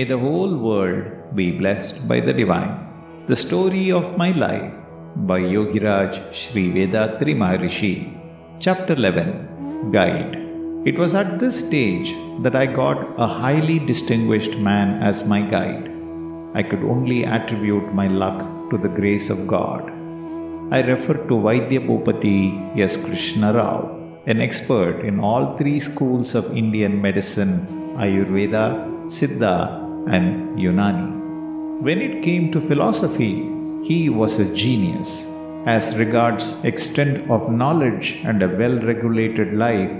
May the whole world be blessed by the divine. The story of my life by Yogiraj Sri Vethathiri Maharishi. Chapter 11 Guide. It was at this stage that I got a highly distinguished man as my guide. I could only attribute my luck to the grace of God. I refer to Vaidya Bhupati S. Krishna Rao, an expert in all three schools of Indian medicine Ayurveda, Siddha, and Unani. When it came to philosophy, he was a genius. As regards extent of knowledge and a well regulated life,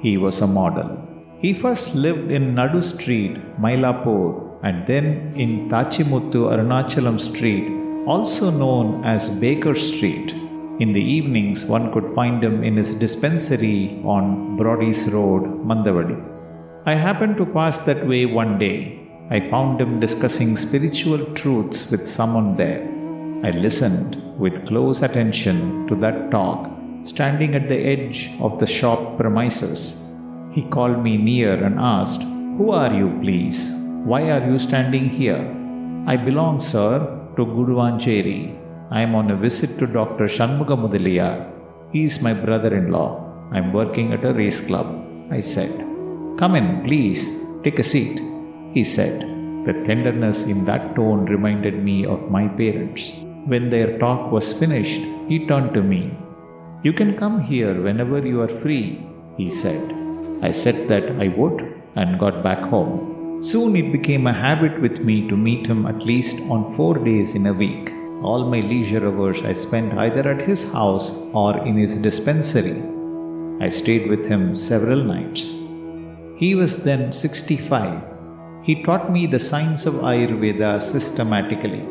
he was a model. He first lived in Nadu Street, Mylapore, and then in Tachimuttu Arunachalam Street, also known as Baker Street. In the evenings, one could find him in his dispensary on Brody's Road, Mandaveli. I happened to pass that way one day. I found him discussing spiritual truths with someone there. I listened with close attention to that talk, standing at the edge of the shop premises. He called me near and asked, Who are you, please? Why are you standing here? I belong, sir, to Guduvancheri. I am on a visit to Dr. Shanmuga Mudaliar. He is my brother in law. I am working at a race club. I said, Come in, please, take a seat. He said, The tenderness in that tone reminded me of my parents. When their talk was finished, he turned to me. You can come here whenever you are free, he said. I said that I would and got back home. Soon it became a habit with me to meet him at least on four days in a week. All my leisure hours I spent either at his house or in his dispensary. I stayed with him several nights. He was then 65. He taught me the science of Ayurveda systematically.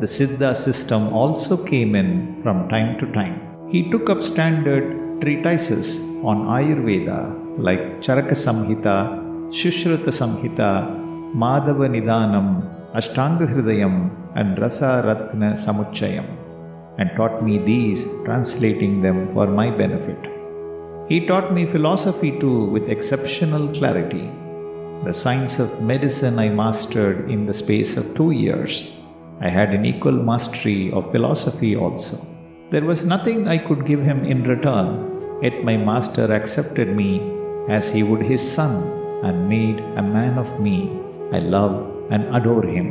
The Siddha system also came in from time to time. He took up standard treatises on Ayurveda like Charaka Samhita, Sushruta Samhita, Madhava Nidanam, Ashtanga Hridayam, and Rasa Ratna Samuchayam, and taught me these, translating them for my benefit. He taught me philosophy too with exceptional clarity. The science of medicine I mastered in the space of two years. I had an equal mastery of philosophy also. There was nothing I could give him in return, yet my master accepted me as he would his son and made a man of me. I love and adore him.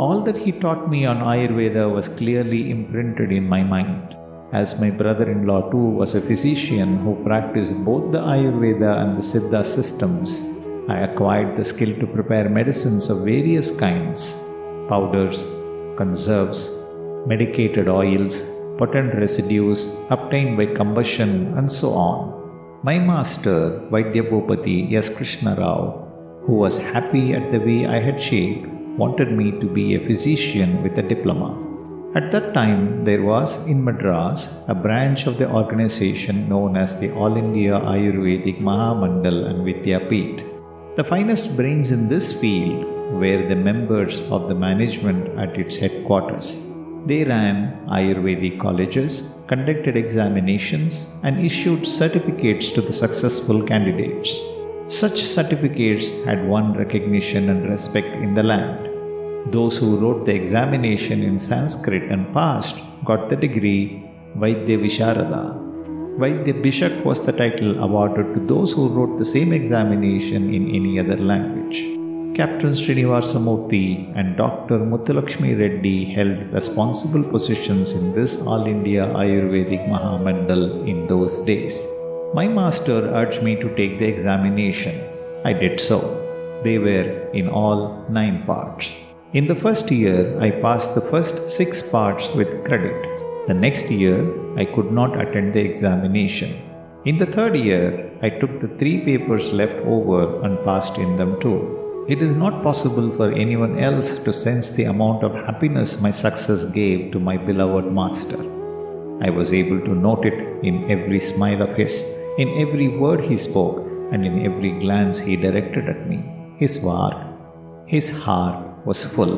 All that he taught me on Ayurveda was clearly imprinted in my mind. As my brother in law too was a physician who practiced both the Ayurveda and the Siddha systems, I acquired the skill to prepare medicines of various kinds powders, conserves, medicated oils, potent residues obtained by combustion, and so on. My master, Vaidya Bhupati S. Krishna Rao, who was happy at the way I had shaped, wanted me to be a physician with a diploma. At that time, there was in Madras a branch of the organization known as the All India Ayurvedic Mahamandal and Vidyapeeth. The finest brains in this field were the members of the management at its headquarters. They ran Ayurvedic colleges, conducted examinations, and issued certificates to the successful candidates. Such certificates had won recognition and respect in the land. Those who wrote the examination in Sanskrit and passed got the degree Vaidya Visharada. Vaidya Bhishak was the title awarded to those who wrote the same examination in any other language. Captain Srinivasa Murthy and Dr. Muthulakshmi Reddy held responsible positions in this All India Ayurvedic Mahamandal in those days. My master urged me to take the examination. I did so. They were in all nine parts. In the first year, I passed the first six parts with credit. The next year, I could not attend the examination. In the third year, I took the three papers left over and passed in them too. It is not possible for anyone else to sense the amount of happiness my success gave to my beloved master. I was able to note it in every smile of his, in every word he spoke, and in every glance he directed at me. His work, his heart was full.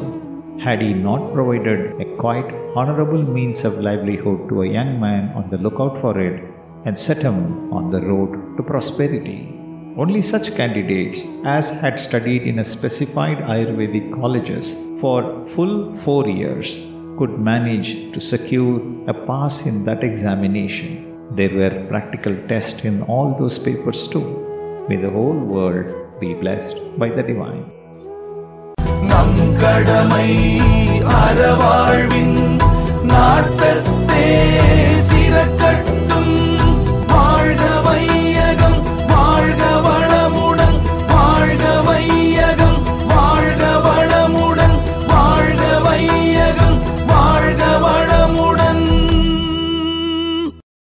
Had he not provided a quite honorable means of livelihood to a young man on the lookout for it and set him on the road to prosperity? Only such candidates as had studied in a specified Ayurvedic colleges for full four years could manage to secure a pass in that examination. There were practical tests in all those papers too. May the whole world be blessed by the divine. நம் கடமை அறவாழ்வின் பார்ப்பதே